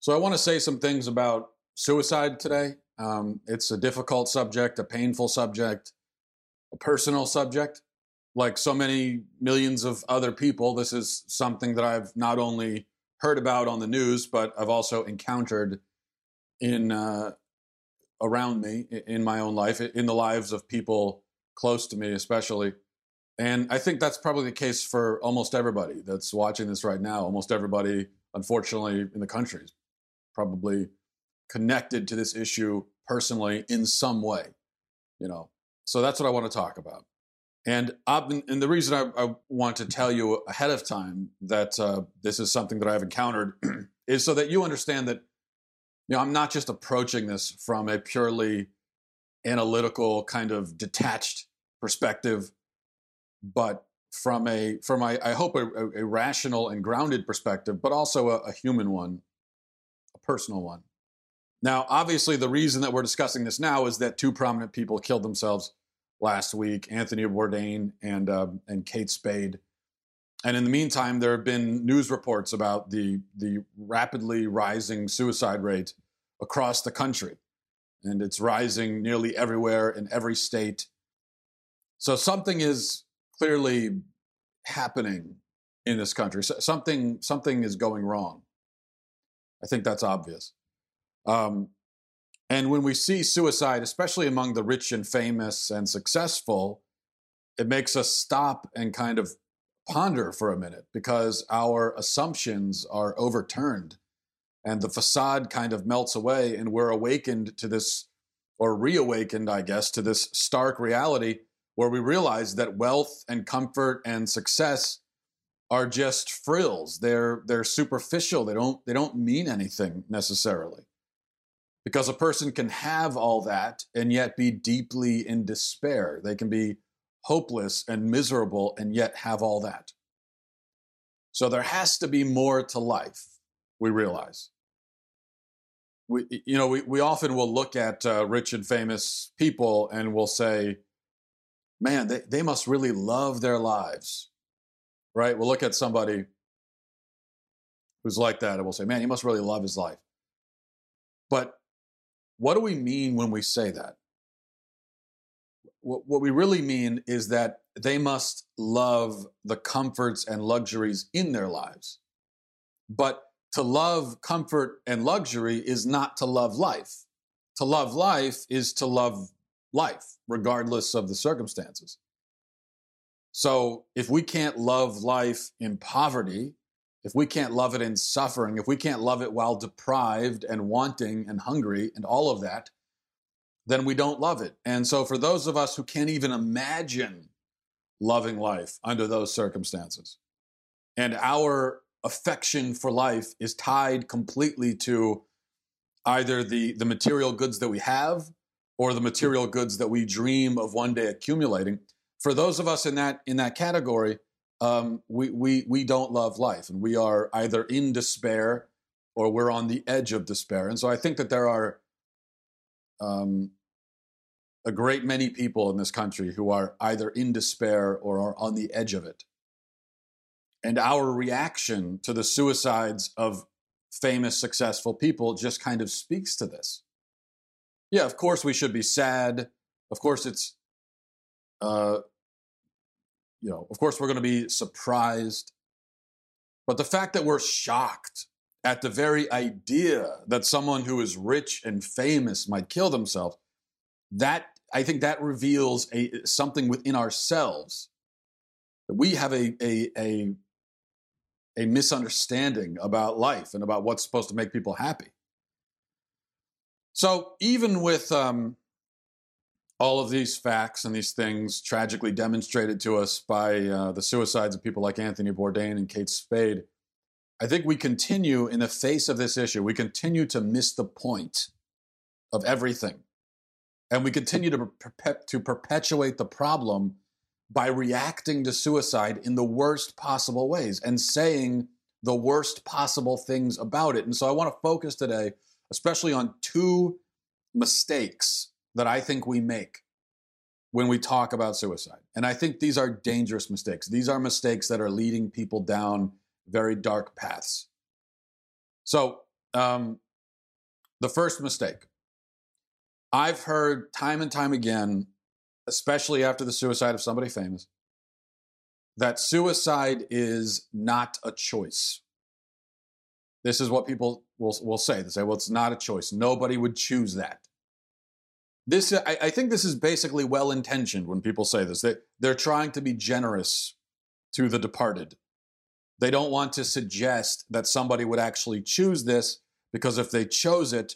So I want to say some things about suicide today. Um, it's a difficult subject, a painful subject, a personal subject. Like so many millions of other people, this is something that I've not only heard about on the news, but I've also encountered in uh, around me in my own life, in the lives of people close to me, especially. And I think that's probably the case for almost everybody that's watching this right now. Almost everybody, unfortunately, in the country is probably connected to this issue personally in some way. You know, so that's what I want to talk about. And been, and the reason I, I, want to tell you ahead of time that uh, this is something that I've encountered is so that you understand that you know I'm not just approaching this from a purely analytical kind of detached perspective, but from a from a, I hope a, a, rational and grounded perspective, but also a, a human one, personal one. Now, obviously, the reason that we're discussing this now is that two prominent people killed themselves last week: Anthony Bourdain and uh, and Kate Spade. And in the meantime, there have been news reports about the the rapidly rising suicide rate across the country, and it's rising nearly everywhere in every state. So something is clearly happening in this country. So something something is going wrong. I think that's obvious. Um, and when we see suicide, especially among the rich and famous and successful, it makes us stop and kind of ponder for a minute because our assumptions are overturned and the facade kind of melts away and we're awakened to this or reawakened i guess to this stark reality where we realize that wealth and comfort and success are just frills they're they're superficial they don't they don't mean anything necessarily because a person can have all that and yet be deeply in despair. They can be hopeless and miserable and yet have all that. So there has to be more to life, we realize. We, you know, we, we often will look at uh, rich and famous people and we'll say, man, they, they must really love their lives, right? We'll look at somebody who's like that and we'll say, man, he must really love his life. But what do we mean when we say that? What we really mean is that they must love the comforts and luxuries in their lives. But to love comfort and luxury is not to love life. To love life is to love life, regardless of the circumstances. So if we can't love life in poverty, if we can't love it in suffering, if we can't love it while deprived and wanting and hungry and all of that, then we don't love it. And so, for those of us who can't even imagine loving life under those circumstances, and our affection for life is tied completely to either the, the material goods that we have or the material goods that we dream of one day accumulating. For those of us in that in that category, um, we, we, we don't love life and we are either in despair or we're on the edge of despair. And so I think that there are um, a great many people in this country who are either in despair or are on the edge of it. And our reaction to the suicides of famous, successful people just kind of speaks to this. Yeah, of course we should be sad. Of course it's uh, you know, of course, we're going to be surprised. But the fact that we're shocked at the very idea that someone who is rich and famous might kill themselves, that I think that reveals a something within ourselves. That we have a a a, a misunderstanding about life and about what's supposed to make people happy. So even with um, all of these facts and these things tragically demonstrated to us by uh, the suicides of people like Anthony Bourdain and Kate Spade, I think we continue in the face of this issue, we continue to miss the point of everything. And we continue to, to perpetuate the problem by reacting to suicide in the worst possible ways and saying the worst possible things about it. And so I want to focus today, especially on two mistakes that I think we make when we talk about suicide. And I think these are dangerous mistakes. These are mistakes that are leading people down very dark paths. So, Um, the first mistake. I've heard time and time again, especially after the suicide of somebody famous, that suicide is not a choice. This is what people will, will say. They say, well, it's not a choice. Nobody would choose that. This, I, I think this is basically well intentioned when people say this. They, they're trying to be generous to the departed. They don't want to suggest that somebody would actually choose this because if they chose it,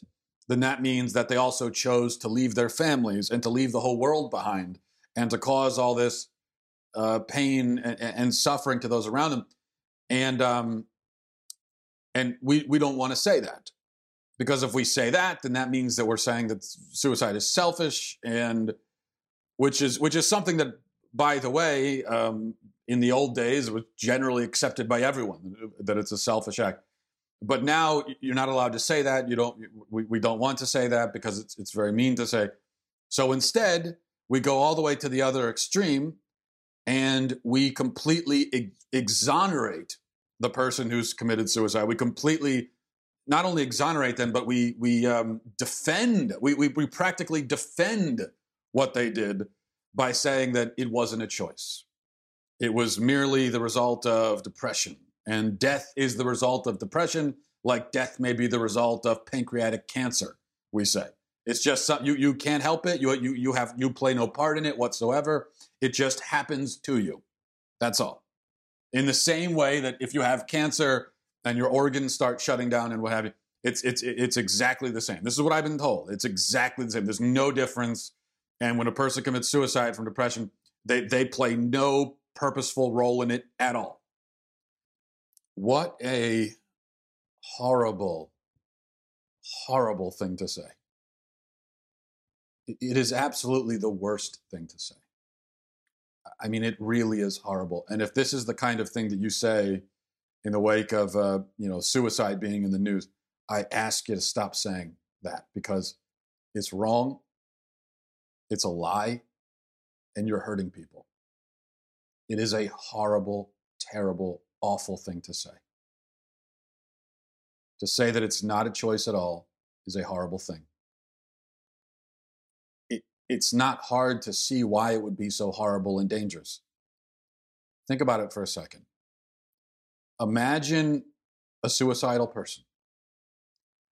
then that means that they also chose to leave their families and to leave the whole world behind and to cause all this uh, pain and, and, suffering to those around them. And um, and we we don't want to say that because if we say that, then that means that we're saying that suicide is selfish and which is which is something that, by the way, um, in the old days was generally accepted by everyone that it's a selfish act. But now you're not allowed to say that. You don't. We, we don't want to say that because it's it's very mean to say. So instead, we go all the way to the other extreme, and we completely ex- exonerate the person who's committed suicide. We completely not only exonerate them, but we we um, defend. We, we we practically defend what they did by saying that it wasn't a choice. It was merely the result of depression and death is the result of depression, like death may be the result of pancreatic cancer, we say. It's just something you, you can't help it. You, you, you, have, you play no part in it whatsoever. It just happens to you. That's all. In the same way that if you have cancer and your organs start shutting down and what have you, it's, it's, it's exactly the same. This is what I've been told. It's exactly the same. There's no difference. And when a person commits suicide from depression, they, they play no purposeful role in it at all. What a horrible, horrible thing to say. It is absolutely the worst thing to say. I mean, it really is horrible. And if this is the kind of thing that you say in the wake of, uh, you know, suicide being in the news, I ask you to stop saying that because it's wrong, it's a lie, and you're hurting people. It is a horrible, terrible, awful thing to say. To say that it's not a choice at all is a horrible thing. It, it's not hard to see why it would be so horrible and dangerous. Think about it for a second. Imagine a suicidal person.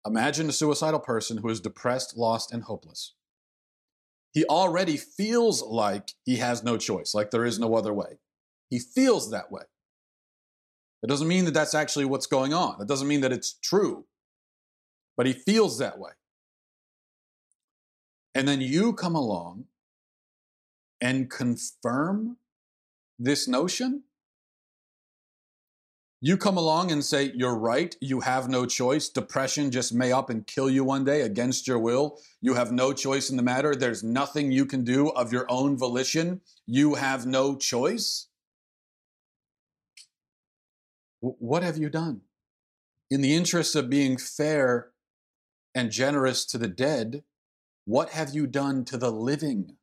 Imagine a suicidal person who is depressed, lost, and hopeless. He already feels like he has no choice, like there is no other way. He feels that way. It doesn't mean that that's actually what's going on. It doesn't mean that it's true. But he feels that way. And then you come along and confirm this notion. You come along and say, You're right. You have no choice. Depression just may up and kill you one day against your will. You have no choice in the matter. There's nothing you can do of your own volition. You have no choice. What have you done? In the interest of being fair and generous to the dead, what have you done to the living?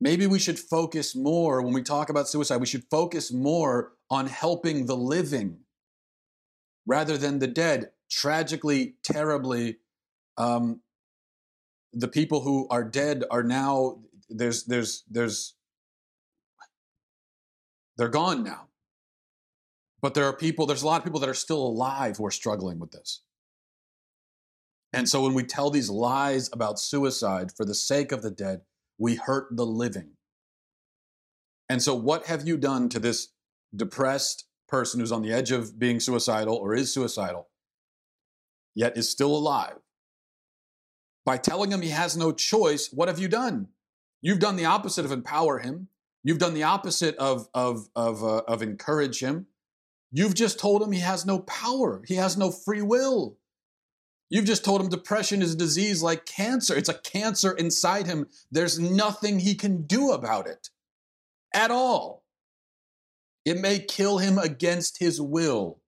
Maybe we should focus more when we talk about suicide, we should focus more on helping the living rather than the dead. Tragically, terribly, um, the people who are dead are now there's there's there's they're gone now but there are people, there's a lot of people that are still alive who are struggling with this. And so when we tell these lies about suicide for the sake of the dead, we hurt the living. And so, what have you done to this depressed person who's on the edge of being suicidal or is suicidal, yet is still alive? By telling him he has no choice, what have you done? You've done the opposite of empower him. You've done the opposite of, of, of, uh, of encourage him. You've just told him he has no power, he has no free will. You've just told him depression is a disease like cancer. It's a cancer inside him. There's nothing he can do about it at all. It may kill him against his will.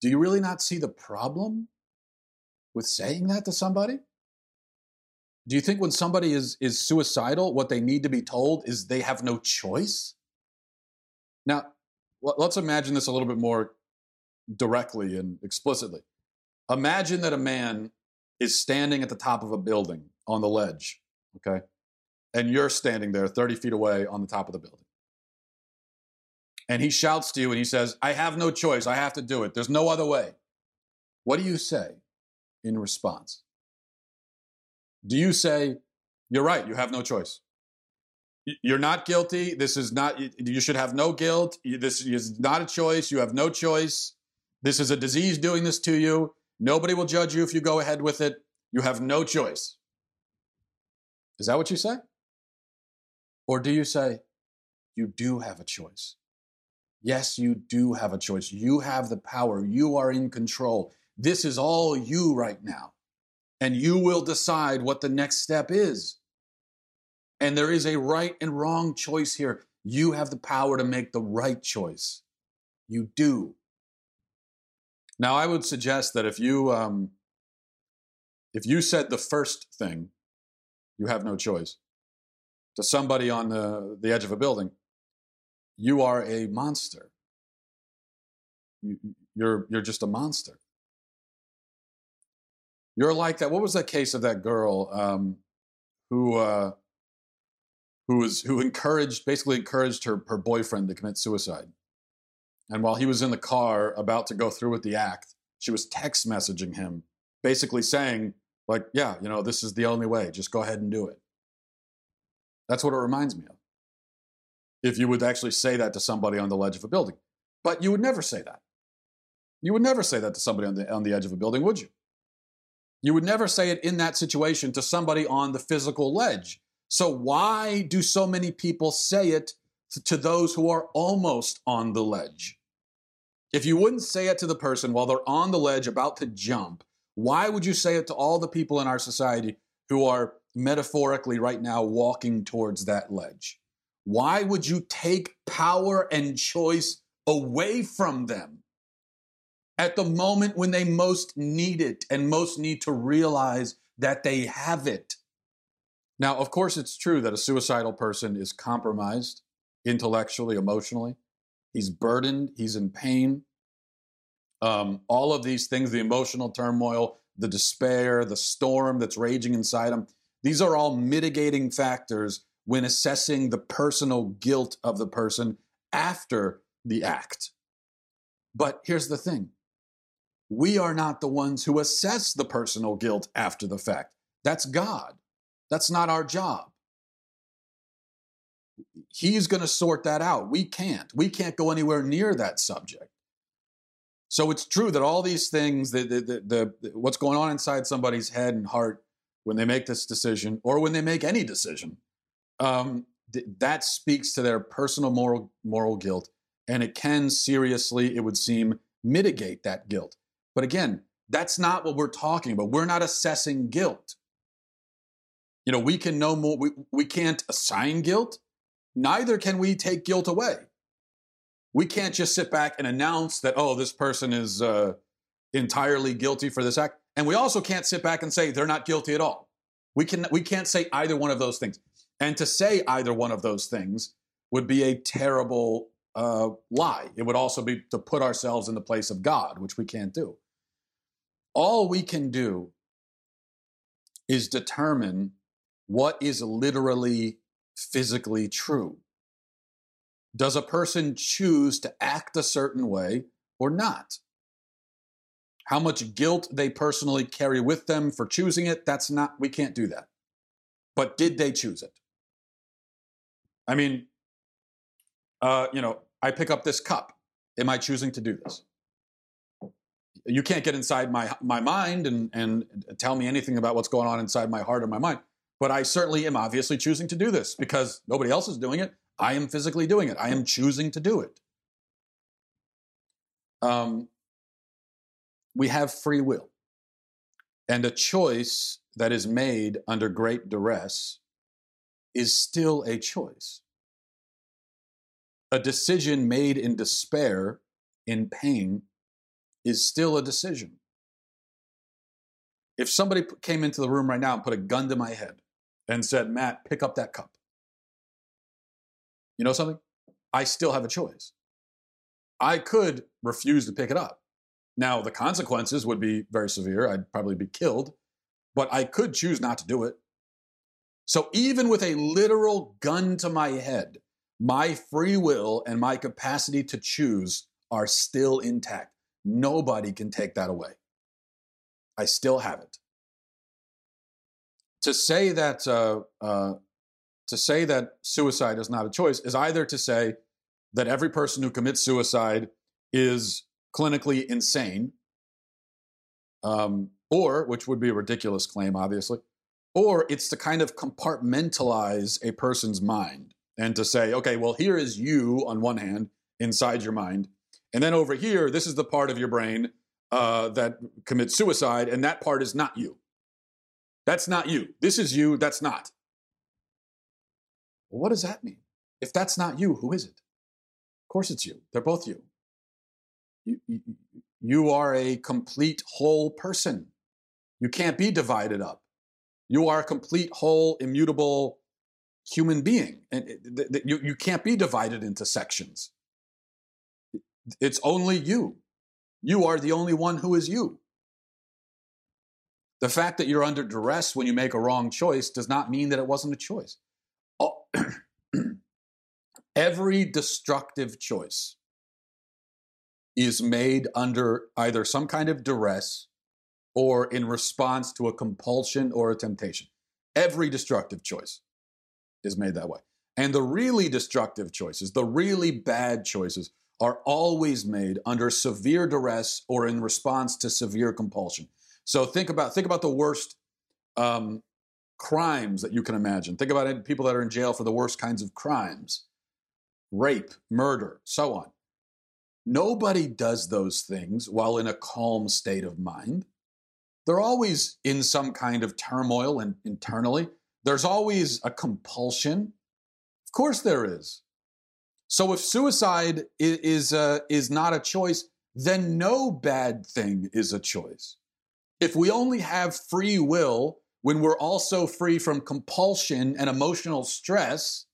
Do you really not see the problem with saying that to somebody? Do you think when somebody is, is suicidal, what they need to be told is they have no choice? Now, let's imagine this a little bit more directly and explicitly. Imagine that a man is standing at the top of a building on the ledge, okay? And you're standing there 30 feet away on the top of the building. And he shouts to you and he says, I have no choice. I have to do it. There's no other way. What do you say in response? Do you say, You're right, you have no choice? You're not guilty. This is not, you should have no guilt. This is not a choice. You have no choice. This is a disease doing this to you. Nobody will judge you if you go ahead with it. You have no choice. Is that what you say? Or do you say, you do have a choice? Yes, you do have a choice. You have the power. You are in control. This is all you right now. And you will decide what the next step is. And there is a right and wrong choice here. You have the power to make the right choice. You do. Now, I would suggest that if you um, if you said the first thing, you have no choice, to somebody on the, the edge of a building, you are a monster. You, you're you're just a monster. You're like that. What was that case of that girl um, who uh, who was who encouraged basically encouraged her her boyfriend to commit suicide. And while he was in the car about to go through with the act, she was text messaging him, basically saying, like, yeah, you know, this is the only way. Just go ahead and do it. That's what it reminds me of. If you would actually say that to somebody on the ledge of a building. But you would never say that. You would never say that to somebody on the, on the edge of a building, would you? You would never say it in that situation to somebody on the physical ledge. So, why do so many people say it to those who are almost on the ledge? If you wouldn't say it to the person while they're on the ledge about to jump, why would you say it to all the people in our society who are metaphorically right now walking towards that ledge? Why would you take power and choice away from them at the moment when they most need it and most need to realize that they have it? Now, of course, it's true that a suicidal person is compromised intellectually, emotionally. He's burdened, he's in pain. Um, all of these things, the emotional turmoil, the despair, the storm that's raging inside him, these are all mitigating factors when assessing the personal guilt of the person after the act. But here's the thing we are not the ones who assess the personal guilt after the fact. That's God. That's not our job. He's going to sort that out. We can't. We can't go anywhere near that subject. So it's true that all these things, the, the, the, the, what's going on inside somebody's head and heart when they make this decision, or when they make any decision, um, th- that speaks to their personal moral moral guilt, and it can seriously, it would seem, mitigate that guilt. But again, that's not what we're talking about. We're not assessing guilt. You know, we can no more, we, we can't assign guilt, neither can we take guilt away. We can't just sit back and announce that, oh, this person is uh, entirely guilty for this act. And we also can't sit back and say they're not guilty at all. We, can, we can't say either one of those things. And to say either one of those things would be a terrible uh, lie. It would also be to put ourselves in the place of God, which we can't do. All we can do is determine what is literally physically true. Does a person choose to act a certain way or not? How much guilt they personally carry with them for choosing it, that's not, we can't do that. But did they choose it? I mean, uh, you know, I pick up this cup. Am I choosing to do this? You can't get inside my, my mind and, and tell me anything about what's going on inside my heart or my mind. But I certainly am obviously choosing to do this because nobody else is doing it. I am physically doing it. I am choosing to do it. Um, we have free will. And a choice that is made under great duress is still a choice. A decision made in despair, in pain, is still a decision. If somebody came into the room right now and put a gun to my head and said, Matt, pick up that cup. You know something? I still have a choice. I could refuse to pick it up. Now, the consequences would be very severe. I'd probably be killed, but I could choose not to do it. So, even with a literal gun to my head, my free will and my capacity to choose are still intact. Nobody can take that away. I still have it. To say that uh, uh, to say that suicide is not a choice is either to say that every person who commits suicide is clinically insane, um, or which would be a ridiculous claim, obviously, or it's to kind of compartmentalize a person's mind and to say, okay, well, here is you on one hand inside your mind, and then over here, this is the part of your brain uh, that commits suicide, and that part is not you. That's not you. This is you. That's not. Well, what does that mean? If that's not you, who is it? Of course, it's you. They're both you. You, you, you are a complete whole person. You can't be divided up. You are a complete, whole, immutable human being. And th- th- you, you can't be divided into sections. It's only you. You are the only one who is you. The fact that you're under duress when you make a wrong choice does not mean that it wasn't a choice. Oh, every destructive choice is made under either some kind of duress or in response to a compulsion or a temptation. Every destructive choice is made that way. And the really destructive choices, the really bad choices, are always made under severe duress or in response to severe compulsion. So think about think about the worst um, crimes that you can imagine. Think about it, people that are in jail for the worst kinds of crimes, rape, murder, so on. Nobody does those things while in a calm state of mind. They're always in some kind of turmoil and internally. There's always a compulsion. Of course, there is. So if suicide is is, uh, is not a choice, then no bad thing is a choice. If we only have free will when we're also free from compulsion and emotional stress,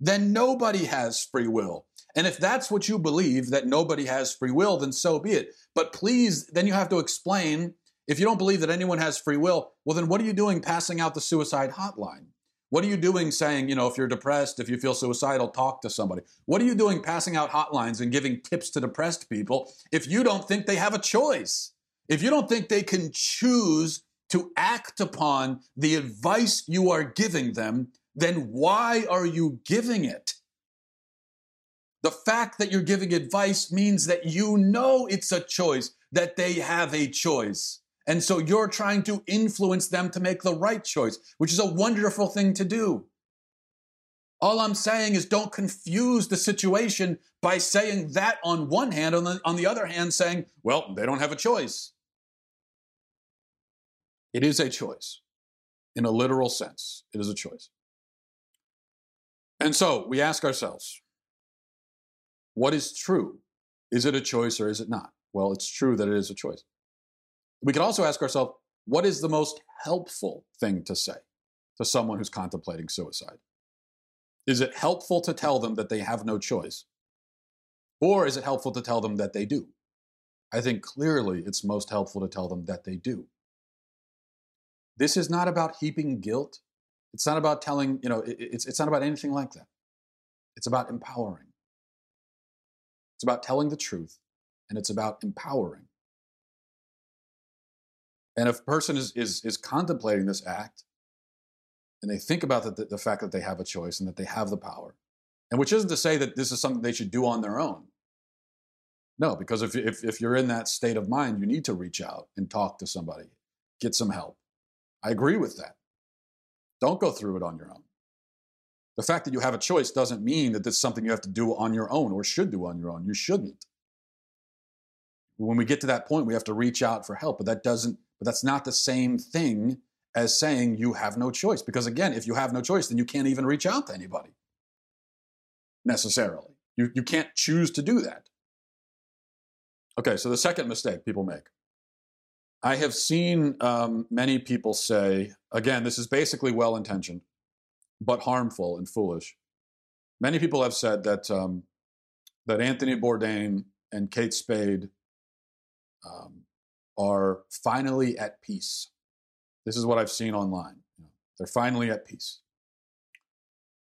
then nobody has free will. And if that's what you believe, that nobody has free will, then so be it. But please, then you have to explain if you don't believe that anyone has free will, well, then what are you doing passing out the suicide hotline? What are you doing saying, you know, if you're depressed, if you feel suicidal, talk to somebody? What are you doing passing out hotlines and giving tips to depressed people if you don't think they have a choice? If you don't think they can choose to act upon the advice you are giving them, then why are you giving it? The fact that you're giving advice means that you know it's a choice, that they have a choice. And so you're trying to influence them to make the right choice, which is a wonderful thing to do. All I'm saying is don't confuse the situation by saying that on one hand, on the, on the other hand, saying, well, they don't have a choice. It is a choice. In a literal sense, it is a choice. And so we ask ourselves, what is true? Is it a choice or is it not? Well, it's true that it is a choice. We could also ask ourselves what is the most helpful thing to say to someone who's contemplating suicide? Is it helpful to tell them that they have no choice? Or is it helpful to tell them that they do? I think clearly it's most helpful to tell them that they do. This is not about heaping guilt. It's not about telling, you know, it's, it's not about anything like that. It's about empowering. It's about telling the truth, and it's about empowering. And if a person is, is, is contemplating this act and they think about the, the fact that they have a choice and that they have the power, and which isn't to say that this is something they should do on their own. No, because if, if, if you're in that state of mind, you need to reach out and talk to somebody, get some help. I agree with that. Don't go through it on your own. The fact that you have a choice doesn't mean that it's something you have to do on your own or should do on your own. You shouldn't. When we get to that point, we have to reach out for help, but that doesn't but that's not the same thing as saying you have no choice. Because again, if you have no choice, then you can't even reach out to anybody necessarily. You, you can't choose to do that. Okay, so the second mistake people make. I have seen um, many people say, again, this is basically well intentioned, but harmful and foolish. Many people have said that, um, that Anthony Bourdain and Kate Spade um, are finally at peace. This is what I've seen online. They're finally at peace.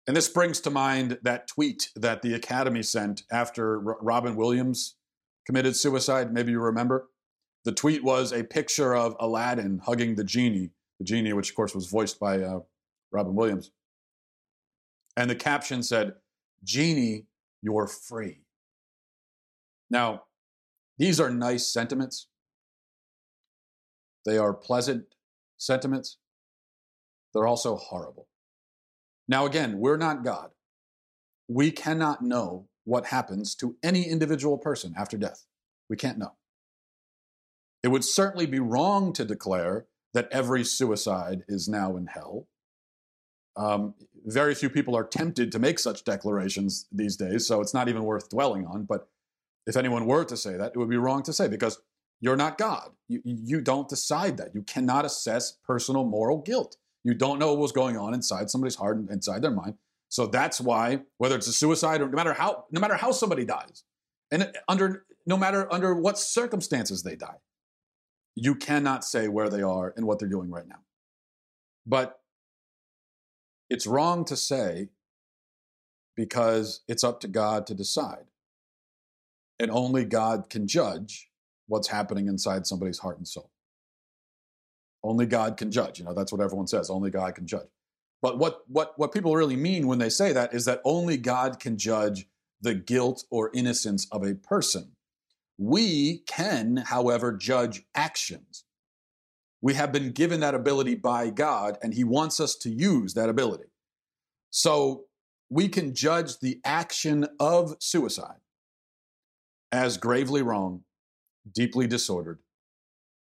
And this brings to mind that tweet that the Academy sent after Robin Williams committed suicide. Maybe you remember. The tweet was a picture of Aladdin hugging the genie, the genie, which of course was voiced by uh, Robin Williams. And the caption said, Genie, you're free. Now, these are nice sentiments. They are pleasant sentiments. They're also horrible. Now, again, we're not God. We cannot know what happens to any individual person after death. We can't know. It would certainly be wrong to declare that every suicide is now in hell. Um, very few people are tempted to make such declarations these days, so it's not even worth dwelling on. But if anyone were to say that, it would be wrong to say because you're not God. You, you don't decide that. You cannot assess personal moral guilt. You don't know what was going on inside somebody's heart and inside their mind. So that's why, whether it's a suicide or no matter how, no matter how somebody dies, and under no matter under what circumstances they die, you cannot say where they are and what they're doing right now. But it's wrong to say because it's up to God to decide. And only God can judge what's happening inside somebody's heart and soul. Only God can judge. You know, that's what everyone says. Only God can judge. But what, what, what people really mean when they say that is that only God can judge the guilt or innocence of a person. We can, however, judge actions. We have been given that ability by God, and He wants us to use that ability. So we can judge the action of suicide as gravely wrong, deeply disordered,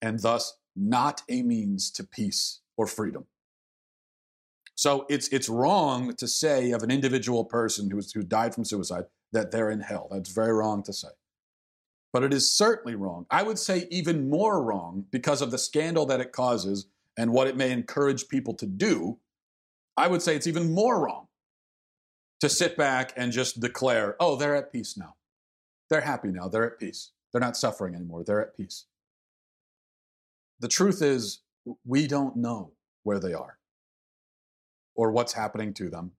and thus not a means to peace or freedom. So it's it's wrong to say of an individual person who's, who died from suicide that they're in hell. That's very wrong to say. But it is certainly wrong. I would say even more wrong because of the scandal that it causes and what it may encourage people to do. I would say it's even more wrong to sit back and just declare, oh, they're at peace now. They're happy now. They're at peace. They're not suffering anymore. They're at peace the truth is, we don't know where they are or what's happening to them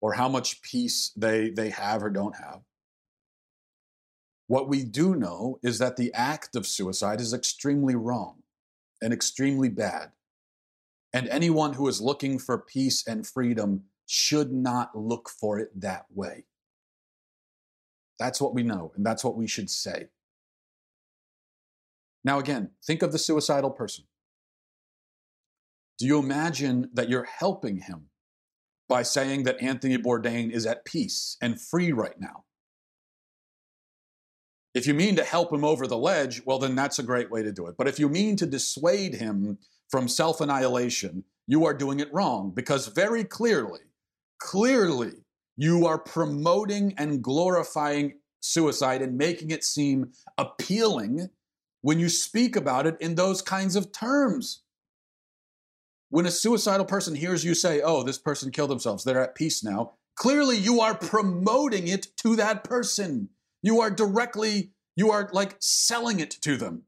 or how much peace they, they have or don't have. What we do know is that the act of suicide is extremely wrong and extremely bad. And anyone who is looking for peace and freedom should not look for it that way. That's what we know, and that's what we should say. Now, again, think of the suicidal person. Do you imagine that you're helping him by saying that Anthony Bourdain is at peace and free right now? If you mean to help him over the ledge, well, then that's a great way to do it. But if you mean to dissuade him from self annihilation, you are doing it wrong because very clearly, clearly, you are promoting and glorifying suicide and making it seem appealing when you speak about it in those kinds of terms. When a suicidal person hears you say, oh, this person killed themselves, they're at peace now, clearly you are promoting it to that person. You are directly, you are like selling it to them.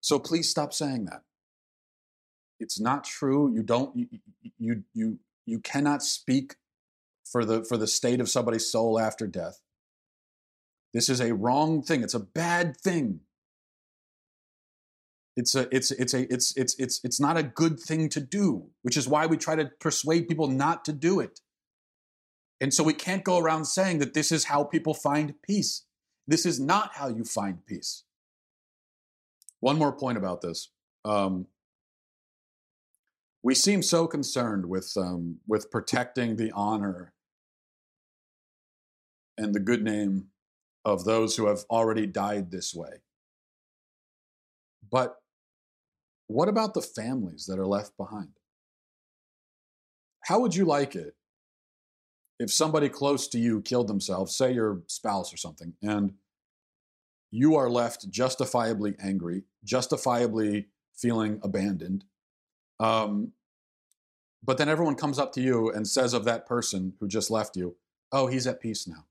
So please stop saying that. It's not true. You don't, you, you, you, you cannot speak for the, for the state of somebody's soul after death. This is a wrong thing. It's a bad thing. It's a it's it's a it's it's it's it's not a good thing to do, which is why we try to persuade people not to do it. And so we can't go around saying that this is how people find peace. This is not how you find peace. One more point about this. Um, we seem so concerned with um, with protecting the honor and the good name of those who have already died this way. But what about the families that are left behind? How would you like it if somebody close to you killed themselves, say your spouse or something, and you are left justifiably angry, justifiably feeling abandoned, um, but then everyone comes up to you and says of that person who just left you, "Oh, he's at peace now.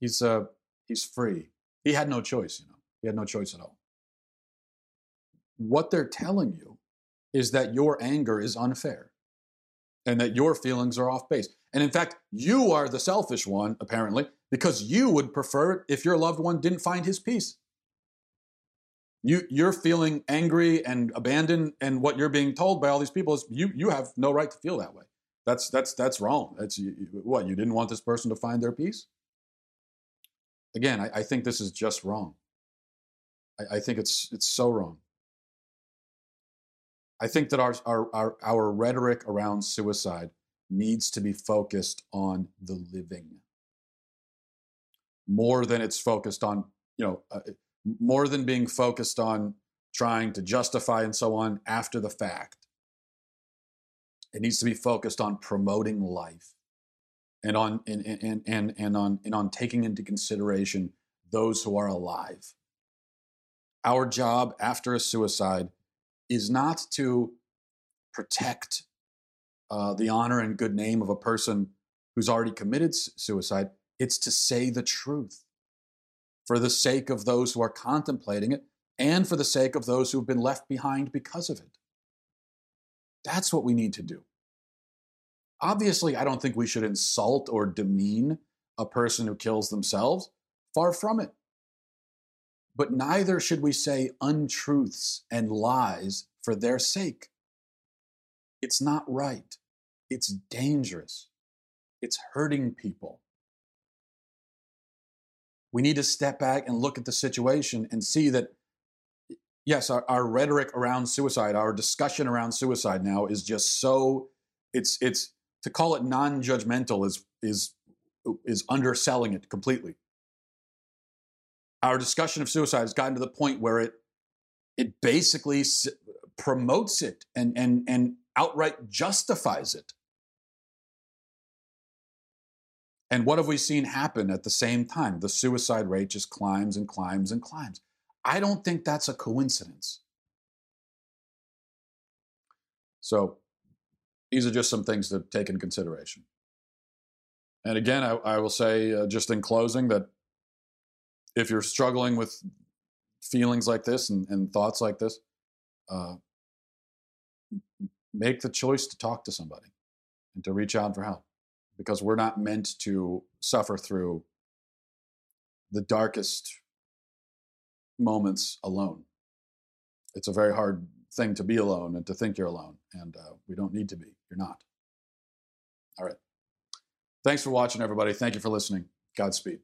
He's uh, he's free. He had no choice, you know. He had no choice at all. What they're telling you is that your anger is unfair and that your feelings are off base. And in fact, you are the selfish one, apparently, because you would prefer it if your loved one didn't find his peace. You, you're feeling angry and abandoned, and what you're being told by all these people is you, you have no right to feel that way. That's, that's, that's wrong. That's what, you didn't want this person to find their peace? Again, I, I think this is just wrong. I, I think it's, it's so wrong. I think that our, our, our, our rhetoric around suicide needs to be focused on the living more than it's focused on, you know, uh, more than being focused on trying to justify and so on after the fact. It needs to be focused on promoting life and on and, and, and, and on and on taking into consideration those who are alive. Our job after a suicide is not to protect uh, the honor and good name of a person who's already committed suicide. It's to say the truth for the sake of those who are contemplating it and for the sake of those who've been left behind because of it. That's what we need to do. Obviously, I don't think we should insult or demean a person who kills themselves. Far from it. But neither should we say untruths and lies for their sake. It's not right. It's dangerous. It's hurting people. We need to step back and look at the situation and see that, yes, our, our rhetoric around suicide, our discussion around suicide now is just so, it's, it's, to call it non-judgmental is, is, is underselling it completely our discussion of suicide has gotten to the point where it it basically s- promotes it and and and outright justifies it. And what have we seen happen at the same time? The suicide rate just climbs and climbs and climbs. I don't think that's a coincidence. So these are just some things to take in consideration. And again, I, I will say, uh, just in closing, that if you're struggling with feelings like this and, and thoughts like this, uh, make the choice to talk to somebody and to reach out for help because we're not meant to suffer through the darkest moments alone. It's a very hard thing to be alone and to think you're alone, and uh, we don't need to be. You're not. All right. Thanks for watching, everybody. Thank you for listening. Godspeed.